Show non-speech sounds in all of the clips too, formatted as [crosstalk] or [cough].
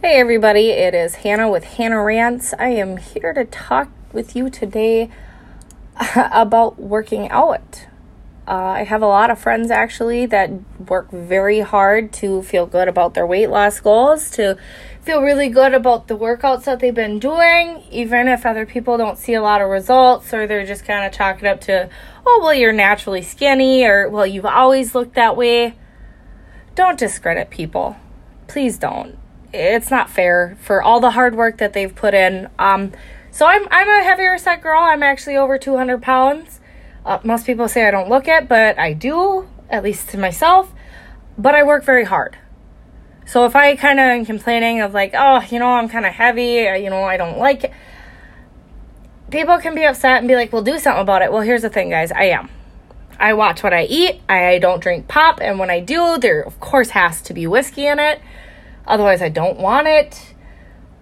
Hey everybody, it is Hannah with Hannah Rants. I am here to talk with you today [laughs] about working out. Uh, I have a lot of friends actually that work very hard to feel good about their weight loss goals, to feel really good about the workouts that they've been doing, even if other people don't see a lot of results or they're just kind of chalk it up to, oh, well, you're naturally skinny or, well, you've always looked that way. Don't discredit people. Please don't it's not fair for all the hard work that they've put in. Um, so I'm I'm a heavier set girl. I'm actually over 200 pounds. Uh, most people say I don't look it, but I do, at least to myself. But I work very hard. So if I kind of am complaining of like, oh, you know, I'm kind of heavy, you know, I don't like it. People can be upset and be like, well, do something about it. Well, here's the thing, guys. I am. I watch what I eat. I don't drink pop. And when I do, there, of course, has to be whiskey in it. Otherwise, I don't want it.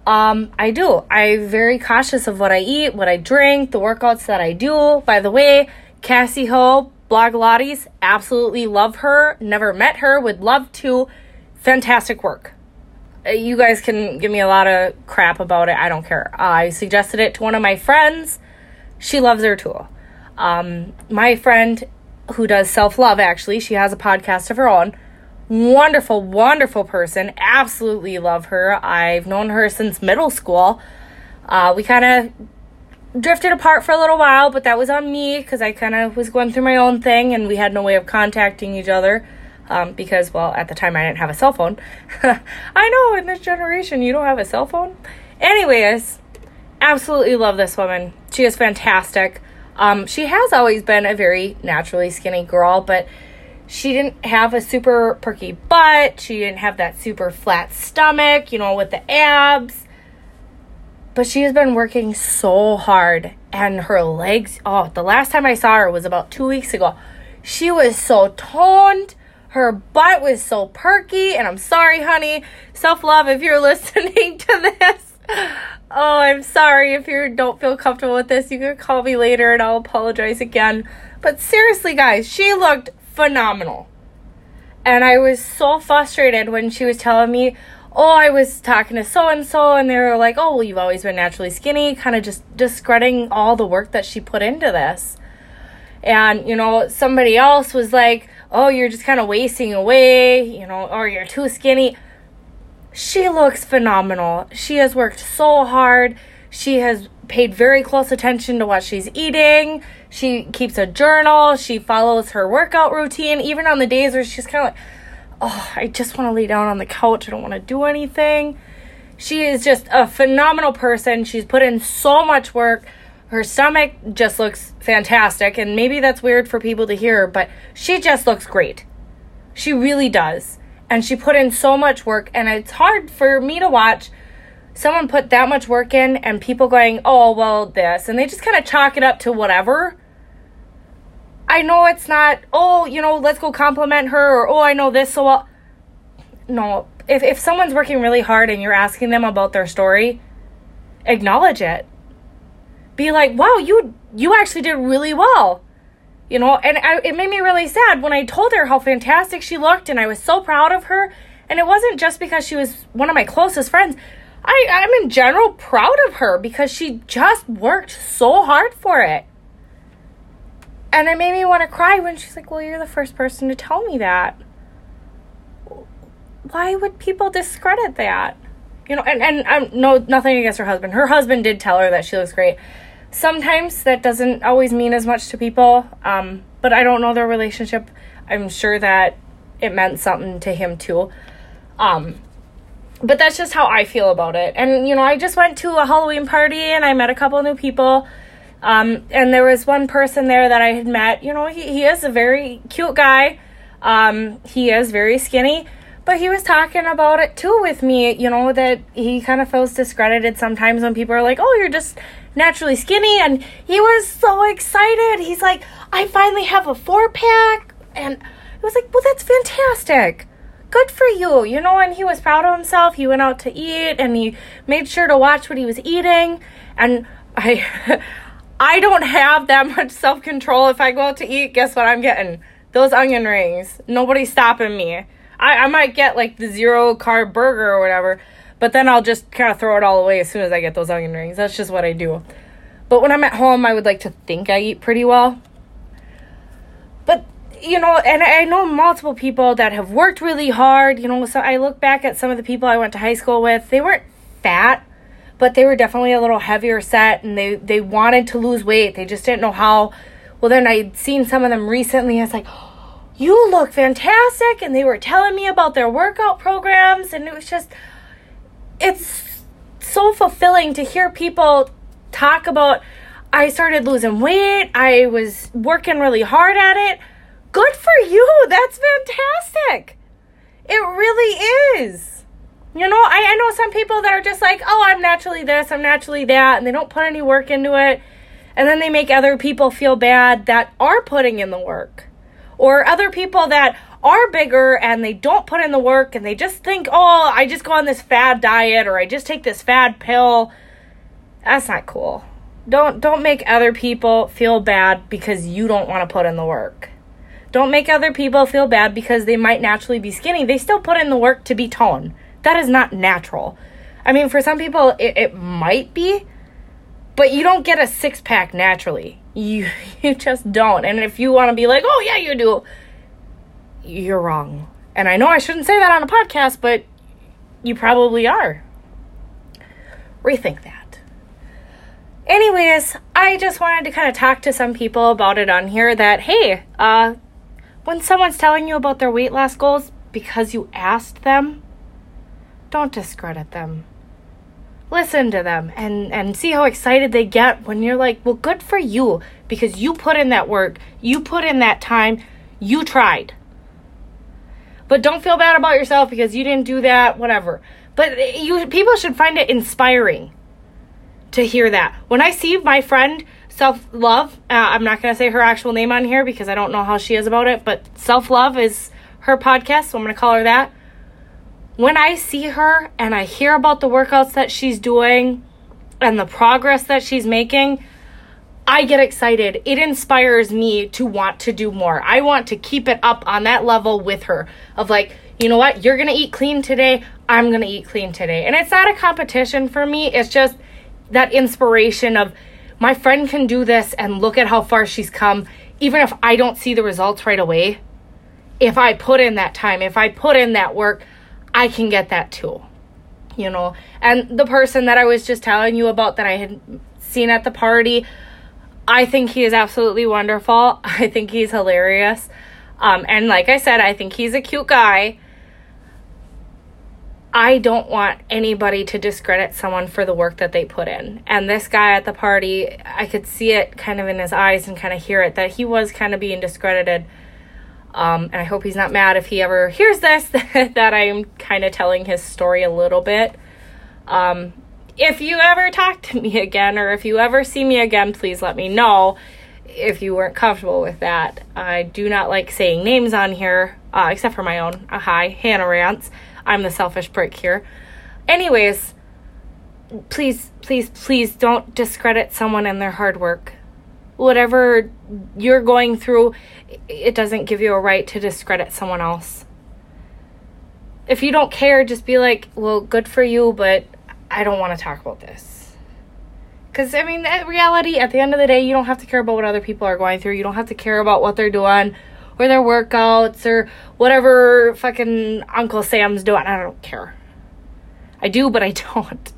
Um, I do. I'm very cautious of what I eat, what I drink, the workouts that I do. By the way, Cassie Ho, Blogilates, absolutely love her. Never met her, would love to. Fantastic work. Uh, you guys can give me a lot of crap about it. I don't care. I suggested it to one of my friends. She loves her too. Um, my friend who does self love, actually, she has a podcast of her own wonderful, wonderful person. Absolutely love her. I've known her since middle school. Uh, we kind of drifted apart for a little while, but that was on me because I kind of was going through my own thing and we had no way of contacting each other. Um, because, well, at the time I didn't have a cell phone. [laughs] I know in this generation you don't have a cell phone. Anyways, absolutely love this woman. She is fantastic. Um, she has always been a very naturally skinny girl, but she didn't have a super perky butt. She didn't have that super flat stomach, you know, with the abs. But she has been working so hard and her legs, oh, the last time I saw her was about 2 weeks ago. She was so toned. Her butt was so perky, and I'm sorry, honey. Self love, if you're [laughs] listening to this. Oh, I'm sorry if you don't feel comfortable with this. You can call me later and I'll apologize again. But seriously, guys, she looked phenomenal. And I was so frustrated when she was telling me, oh, I was talking to so and so, and they were like, oh, well, you've always been naturally skinny, kind of just discrediting all the work that she put into this. And, you know, somebody else was like, oh, you're just kind of wasting away, you know, or you're too skinny. She looks phenomenal. She has worked so hard. She has paid very close attention to what she's eating. She keeps a journal. She follows her workout routine, even on the days where she's kind of like, oh, I just want to lay down on the couch. I don't want to do anything. She is just a phenomenal person. She's put in so much work. Her stomach just looks fantastic. And maybe that's weird for people to hear, but she just looks great. She really does. And she put in so much work. And it's hard for me to watch someone put that much work in and people going, oh, well, this, and they just kind of chalk it up to whatever. I know it's not, oh, you know, let's go compliment her, or oh, I know this so. No, if, if someone's working really hard and you're asking them about their story, acknowledge it. Be like, wow, you you actually did really well. You know, and I, it made me really sad when I told her how fantastic she looked and I was so proud of her. And it wasn't just because she was one of my closest friends. I, I'm in general proud of her because she just worked so hard for it. And it made me want to cry when she's like, Well, you're the first person to tell me that. Why would people discredit that? You know, and, and I'm no nothing against her husband. Her husband did tell her that she looks great. Sometimes that doesn't always mean as much to people, um, but I don't know their relationship. I'm sure that it meant something to him too. Um, but that's just how I feel about it. And you know, I just went to a Halloween party and I met a couple new people. Um, and there was one person there that I had met. You know, he, he is a very cute guy. Um, he is very skinny, but he was talking about it too with me. You know, that he kind of feels discredited sometimes when people are like, oh, you're just naturally skinny. And he was so excited. He's like, I finally have a four pack. And I was like, well, that's fantastic good for you, you know, and he was proud of himself. He went out to eat and he made sure to watch what he was eating. And I [laughs] I don't have that [laughs] much self-control. If I go out to eat, guess what I'm getting? Those onion rings. Nobody's stopping me. I, I might get like the zero carb burger or whatever. But then I'll just kind of throw it all away as soon as I get those onion rings. That's just what I do. But when I'm at home, I would like to think I eat pretty well. But, you know, and I know multiple people that have worked really hard. You know, so I look back at some of the people I went to high school with, they weren't fat, but they were definitely a little heavier set and they, they wanted to lose weight. They just didn't know how. Well, then I'd seen some of them recently. I was like, you look fantastic. And they were telling me about their workout programs. And it was just, it's so fulfilling to hear people talk about I started losing weight, I was working really hard at it. Good for you. That's fantastic. It really is. You know, I, I know some people that are just like, oh, I'm naturally this, I'm naturally that, and they don't put any work into it. And then they make other people feel bad that are putting in the work. Or other people that are bigger and they don't put in the work and they just think, oh, I just go on this fad diet or I just take this fad pill. That's not cool. Don't don't make other people feel bad because you don't want to put in the work. Don't make other people feel bad because they might naturally be skinny. They still put in the work to be toned. That is not natural. I mean, for some people it, it might be, but you don't get a six pack naturally. You [laughs] you just don't. And if you want to be like, "Oh yeah, you do." You're wrong. And I know I shouldn't say that on a podcast, but you probably are. Rethink that. Anyways, I just wanted to kind of talk to some people about it on here that, hey, uh, when someone's telling you about their weight loss goals because you asked them, don't discredit them. Listen to them and, and see how excited they get when you're like, well, good for you because you put in that work, you put in that time, you tried. But don't feel bad about yourself because you didn't do that, whatever. But you people should find it inspiring to hear that. When I see my friend Self Love, uh, I'm not going to say her actual name on here because I don't know how she is about it, but Self Love is her podcast, so I'm going to call her that. When I see her and I hear about the workouts that she's doing and the progress that she's making, I get excited. It inspires me to want to do more. I want to keep it up on that level with her of like, you know what? You're going to eat clean today. I'm going to eat clean today. And it's not a competition for me. It's just that inspiration of my friend can do this and look at how far she's come even if I don't see the results right away. If I put in that time, if I put in that work, I can get that too. You know, and the person that I was just telling you about that I had seen at the party, I think he is absolutely wonderful. [laughs] I think he's hilarious. Um, and like I said, I think he's a cute guy. I don't want anybody to discredit someone for the work that they put in. And this guy at the party, I could see it kind of in his eyes and kind of hear it that he was kind of being discredited. Um, and I hope he's not mad if he ever hears this [laughs] that I'm kind of telling his story a little bit. Um, if you ever talk to me [laughs] again or if you ever see me again, please let me know if you weren't comfortable with that. I do not like saying names on here, uh, except for my own. Uh, hi, Hannah Rants. I'm the selfish prick here. Anyways, please, please, please don't discredit someone and their hard work. Whatever you're going through, it doesn't give you a right to discredit someone else. If you don't care, just be like, well, good for you, but I don't want to talk about this. Because, I mean, in reality, at the end of the day, you don't have to care about what other people are going through. You don't have to care about what they're doing or their workouts or whatever fucking Uncle Sam's doing. I don't care. I do, but I [laughs] don't.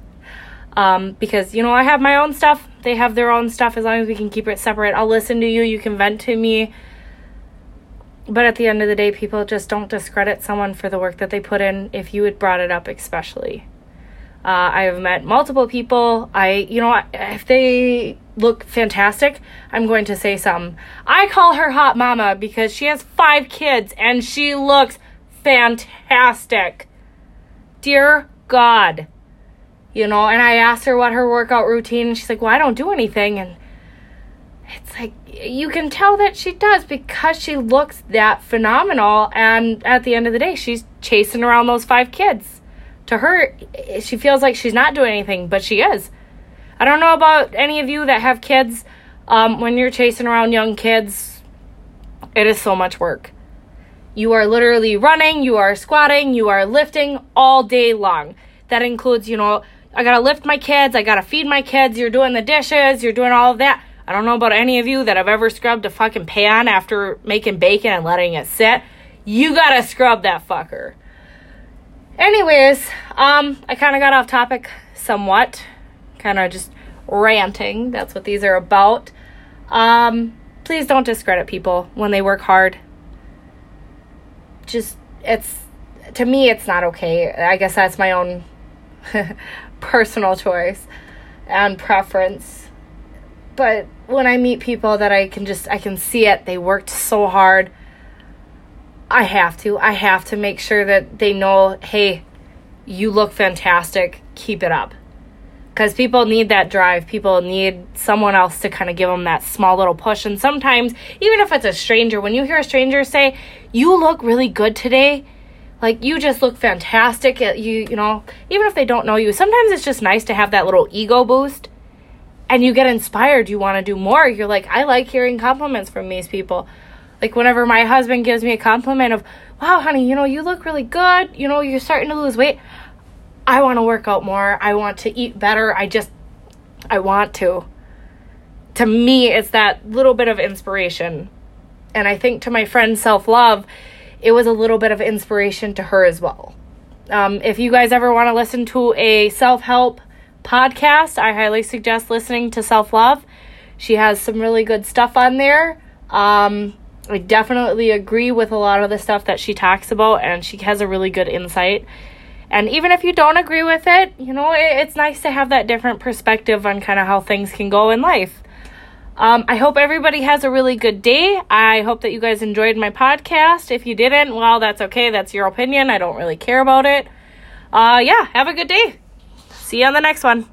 Um, because, you know, I have my own stuff. They have their own stuff as long as we can keep it separate. I'll listen to you. You can vent to me. But at the end of the day, people just don't discredit someone for the work that they put in if you had brought it up, especially. Uh, I have met multiple people. I, you know, if they look fantastic, I'm going to say something. I call her Hot Mama because she has five kids and she looks fantastic. Dear God. You know, and I asked her what her workout routine, and she's like, Well, I don't do anything. And it's like, you can tell that she does because she looks that phenomenal. And at the end of the day, she's chasing around those five kids. To her, she feels like she's not doing anything, but she is. I don't know about any of you that have kids. Um, when you're chasing around young kids, it is so much work. You are literally running, you are squatting, you are lifting all day long. that includes, you know, I gotta lift my kids, I gotta feed my kids, you're doing the dishes, you're doing all of that. I don't know about any of you that have ever scrubbed a fucking pan after making bacon and letting it sit. You gotta scrub that fucker. Anyways, um, I kind of got off topic somewhat, kind of just ranting. That's what these are about. Um, please don't discredit people when they work hard. Just, it's, to me, it's not okay. I guess that's my own [laughs] personal choice and preference. But when I meet people that I can just, I can see it, they worked so hard. I have to. I have to make sure that they know, hey, you look fantastic. Keep it up because people need that drive. People need someone else to kind of give them that small little push. And sometimes, even if it's a stranger, when you hear a stranger say, "You look really good today," like you just look fantastic. You you know, even if they don't know you, sometimes it's just nice to have that little ego boost, and you get inspired. You want to do more. You're like, I like hearing compliments from these people. Like whenever my husband gives me a compliment of, "Wow, honey, you know, you look really good. You know, you're starting to lose weight." I want to work out more. I want to eat better. I just, I want to. To me, it's that little bit of inspiration. And I think to my friend Self Love, it was a little bit of inspiration to her as well. Um, if you guys ever want to listen to a self help podcast, I highly suggest listening to Self Love. She has some really good stuff on there. Um, I definitely agree with a lot of the stuff that she talks about, and she has a really good insight. And even if you don't agree with it, you know, it, it's nice to have that different perspective on kind of how things can go in life. Um, I hope everybody has a really good day. I hope that you guys enjoyed my podcast. If you didn't, well, that's okay. That's your opinion. I don't really care about it. Uh, yeah, have a good day. See you on the next one.